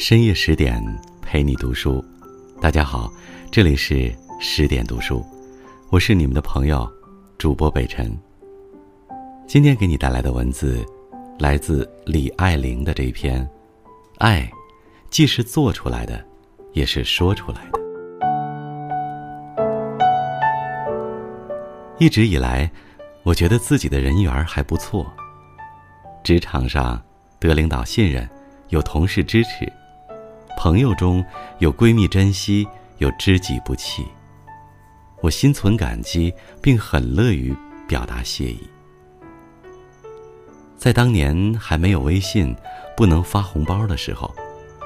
深夜十点陪你读书，大家好，这里是十点读书，我是你们的朋友主播北辰。今天给你带来的文字，来自李爱玲的这一篇，《爱，既是做出来的，也是说出来的》。一直以来，我觉得自己的人缘还不错，职场上得领导信任，有同事支持。朋友中有闺蜜珍惜，有知己不弃。我心存感激，并很乐于表达谢意。在当年还没有微信、不能发红包的时候，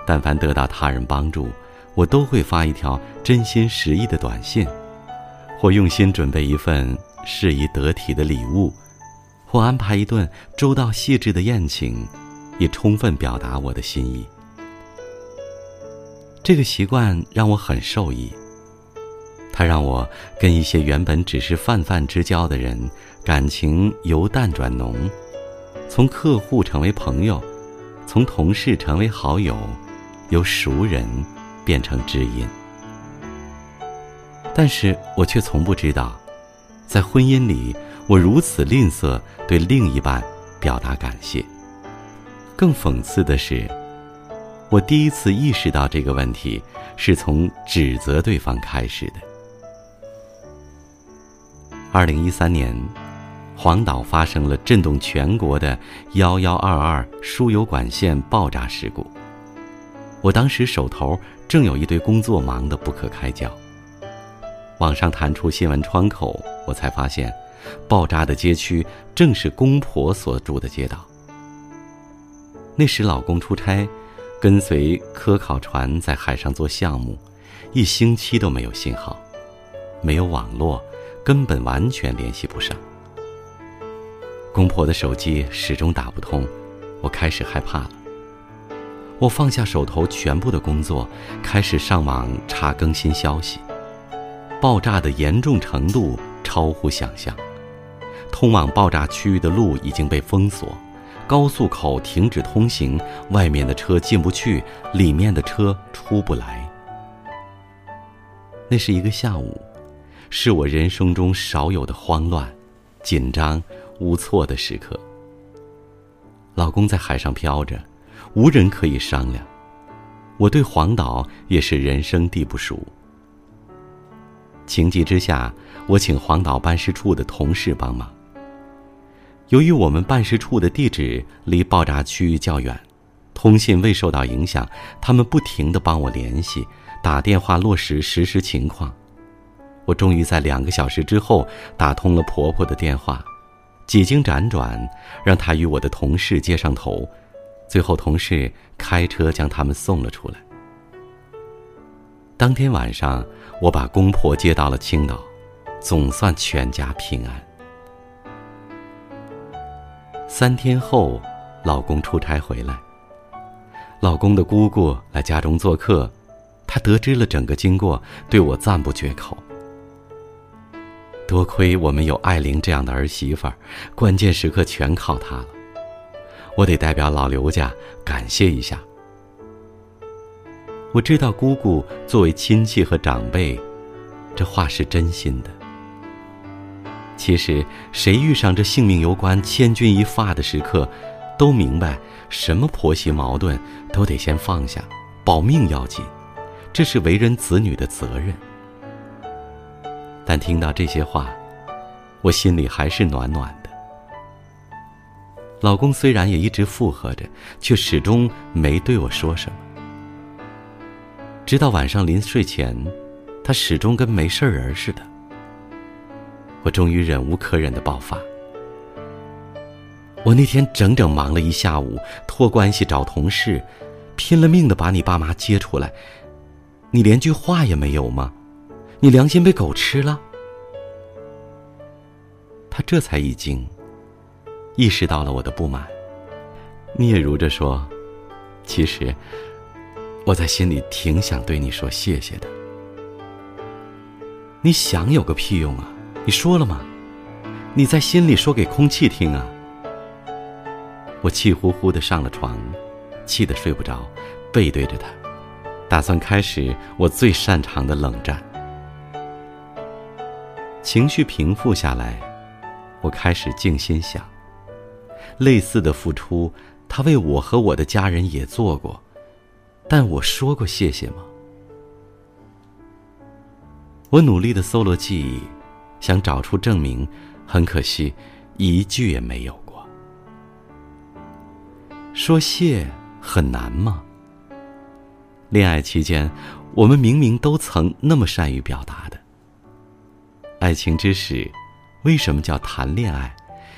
但凡得到他人帮助，我都会发一条真心实意的短信，或用心准备一份适宜得体的礼物，或安排一顿周到细致的宴请，以充分表达我的心意。这个习惯让我很受益。它让我跟一些原本只是泛泛之交的人，感情由淡转浓，从客户成为朋友，从同事成为好友，由熟人变成知音。但是我却从不知道，在婚姻里，我如此吝啬对另一半表达感谢。更讽刺的是。我第一次意识到这个问题，是从指责对方开始的。二零一三年，黄岛发生了震动全国的幺幺二二输油管线爆炸事故。我当时手头正有一堆工作忙得不可开交。网上弹出新闻窗口，我才发现，爆炸的街区正是公婆所住的街道。那时老公出差。跟随科考船在海上做项目，一星期都没有信号，没有网络，根本完全联系不上。公婆的手机始终打不通，我开始害怕了。我放下手头全部的工作，开始上网查更新消息。爆炸的严重程度超乎想象，通往爆炸区域的路已经被封锁。高速口停止通行，外面的车进不去，里面的车出不来。那是一个下午，是我人生中少有的慌乱、紧张、无措的时刻。老公在海上漂着，无人可以商量。我对黄岛也是人生地不熟。情急之下，我请黄岛办事处的同事帮忙。由于我们办事处的地址离爆炸区域较远，通信未受到影响，他们不停地帮我联系，打电话落实实时情况。我终于在两个小时之后打通了婆婆的电话，几经辗转，让她与我的同事接上头，最后同事开车将他们送了出来。当天晚上，我把公婆接到了青岛，总算全家平安。三天后，老公出差回来。老公的姑姑来家中做客，她得知了整个经过，对我赞不绝口。多亏我们有艾玲这样的儿媳妇儿，关键时刻全靠她了。我得代表老刘家感谢一下。我知道姑姑作为亲戚和长辈，这话是真心的。其实，谁遇上这性命攸关、千钧一发的时刻，都明白什么婆媳矛盾都得先放下，保命要紧，这是为人子女的责任。但听到这些话，我心里还是暖暖的。老公虽然也一直附和着，却始终没对我说什么。直到晚上临睡前，他始终跟没事人似的。我终于忍无可忍的爆发。我那天整整忙了一下午，托关系找同事，拼了命的把你爸妈接出来，你连句话也没有吗？你良心被狗吃了？他这才一惊，意识到了我的不满，嗫嚅着说：“其实我在心里挺想对你说谢谢的。你想有个屁用啊！”你说了吗？你在心里说给空气听啊！我气呼呼的上了床，气得睡不着，背对着他，打算开始我最擅长的冷战。情绪平复下来，我开始静心想：类似的付出，他为我和我的家人也做过，但我说过谢谢吗？我努力的搜罗记忆，想找出证明，很可惜，一句也没有过。说谢很难吗？恋爱期间，我们明明都曾那么善于表达的。爱情之始，为什么叫谈恋爱？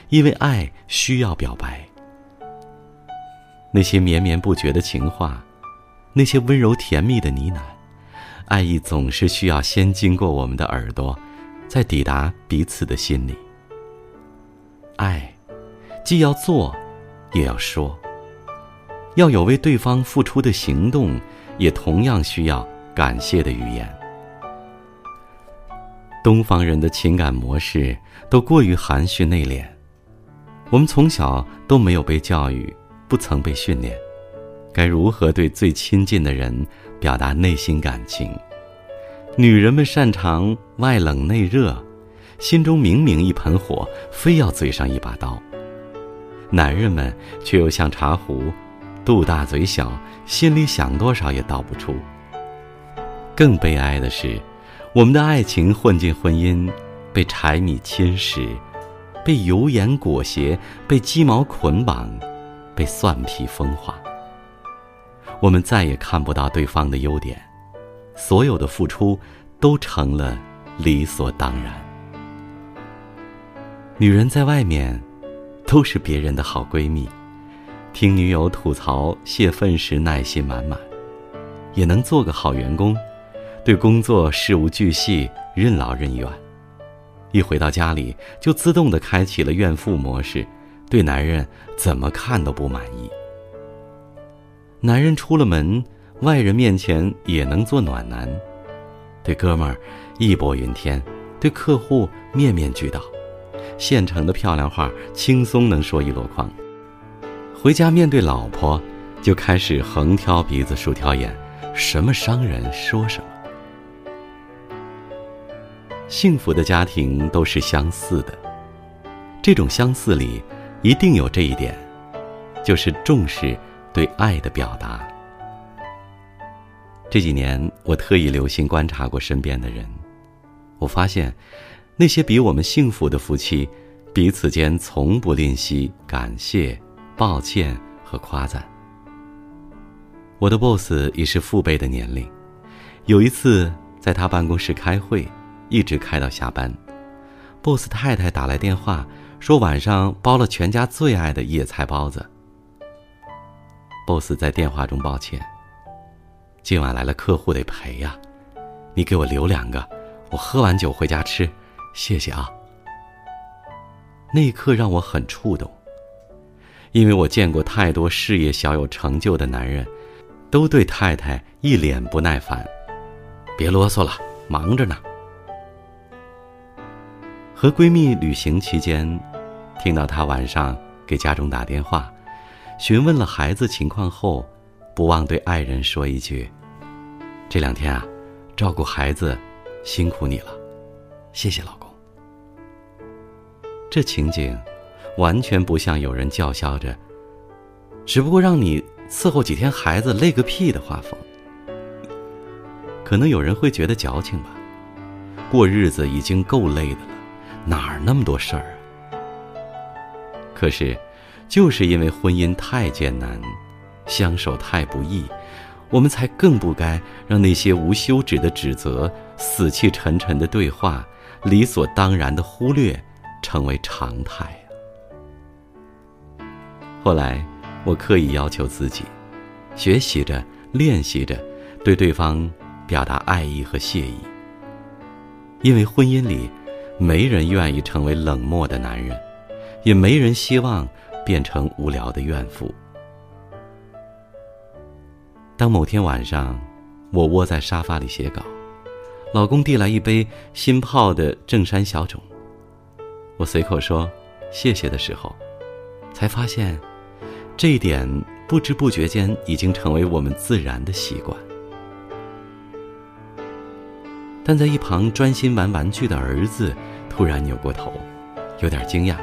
因为爱需要表白。那些绵绵不绝的情话，那些温柔甜蜜的呢喃，爱意总是需要先经过我们的耳朵，在抵达彼此的心里。爱，既要做，也要说。要有为对方付出的行动，也同样需要感谢的语言。东方人的情感模式都过于含蓄内敛，我们从小都没有被教育，不曾被训练，该如何对最亲近的人表达内心感情？女人们擅长外冷内热，心中明明一盆火，非要嘴上一把刀；男人们却又像茶壶，肚大嘴小，心里想多少也倒不出。更悲哀的是。我们的爱情混进婚姻，被柴米侵蚀，被油盐裹挟，被鸡毛捆绑，被蒜皮风化。我们再也看不到对方的优点，所有的付出都成了理所当然。女人在外面，都是别人的好闺蜜，听女友吐槽泄愤时耐心满满，也能做个好员工。对工作事无巨细，任劳任怨，一回到家里就自动的开启了怨妇模式，对男人怎么看都不满意。男人出了门，外人面前也能做暖男，对哥们儿义薄云天，对客户面面俱到，现成的漂亮话轻松能说一箩筐。回家面对老婆，就开始横挑鼻子竖挑眼，什么伤人说什么。幸福的家庭都是相似的，这种相似里，一定有这一点，就是重视对爱的表达。这几年，我特意留心观察过身边的人，我发现，那些比我们幸福的夫妻，彼此间从不吝惜感谢、抱歉和夸赞。我的 boss 已是父辈的年龄，有一次在他办公室开会。一直开到下班，boss 太太打来电话说晚上包了全家最爱的野菜包子。boss 在电话中抱歉：“今晚来了客户得陪呀，你给我留两个，我喝完酒回家吃，谢谢啊。”那一刻让我很触动，因为我见过太多事业小有成就的男人，都对太太一脸不耐烦：“别啰嗦了，忙着呢。”和闺蜜旅行期间，听到她晚上给家中打电话，询问了孩子情况后，不忘对爱人说一句：“这两天啊，照顾孩子，辛苦你了，谢谢老公。”这情景，完全不像有人叫嚣着：“只不过让你伺候几天孩子，累个屁”的画风。可能有人会觉得矫情吧，过日子已经够累的了。哪儿那么多事儿啊？可是，就是因为婚姻太艰难，相守太不易，我们才更不该让那些无休止的指责、死气沉沉的对话、理所当然的忽略，成为常态后来，我刻意要求自己，学习着、练习着，对对方表达爱意和谢意，因为婚姻里。没人愿意成为冷漠的男人，也没人希望变成无聊的怨妇。当某天晚上，我窝在沙发里写稿，老公递来一杯新泡的正山小种，我随口说谢谢的时候，才发现，这一点不知不觉间已经成为我们自然的习惯。但在一旁专心玩玩具的儿子突然扭过头，有点惊讶：“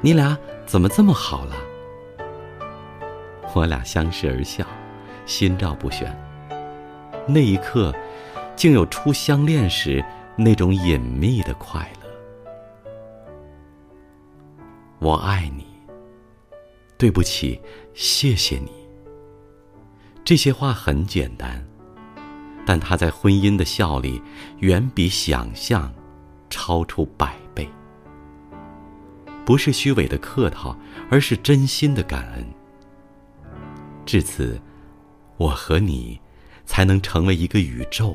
你俩怎么这么好了？”我俩相视而笑，心照不宣。那一刻，竟有初相恋时那种隐秘的快乐。我爱你。对不起，谢谢你。这些话很简单，但它在婚姻的效力远比想象超出百倍。不是虚伪的客套，而是真心的感恩。至此，我和你才能成为一个宇宙。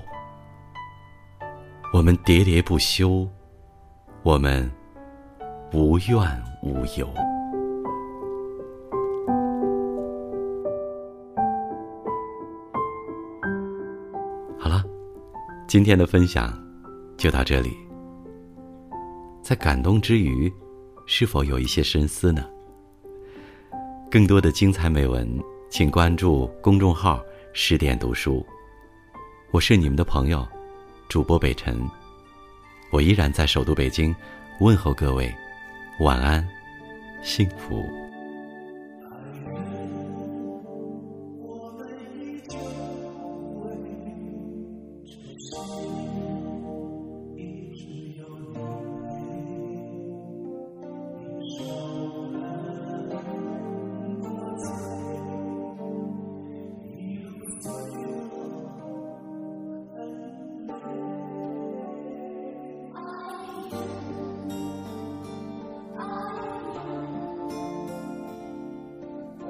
我们喋喋不休，我们无怨无尤。好了，今天的分享就到这里。在感动之余，是否有一些深思呢？更多的精彩美文。请关注公众号“十点读书”，我是你们的朋友，主播北辰。我依然在首都北京，问候各位，晚安，幸福。爱，我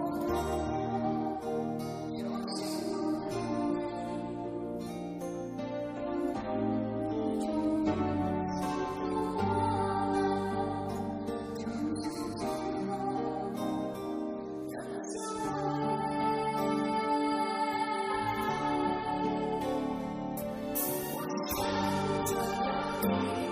重新来过，让心中开出花，重生之后再相会。我等着你。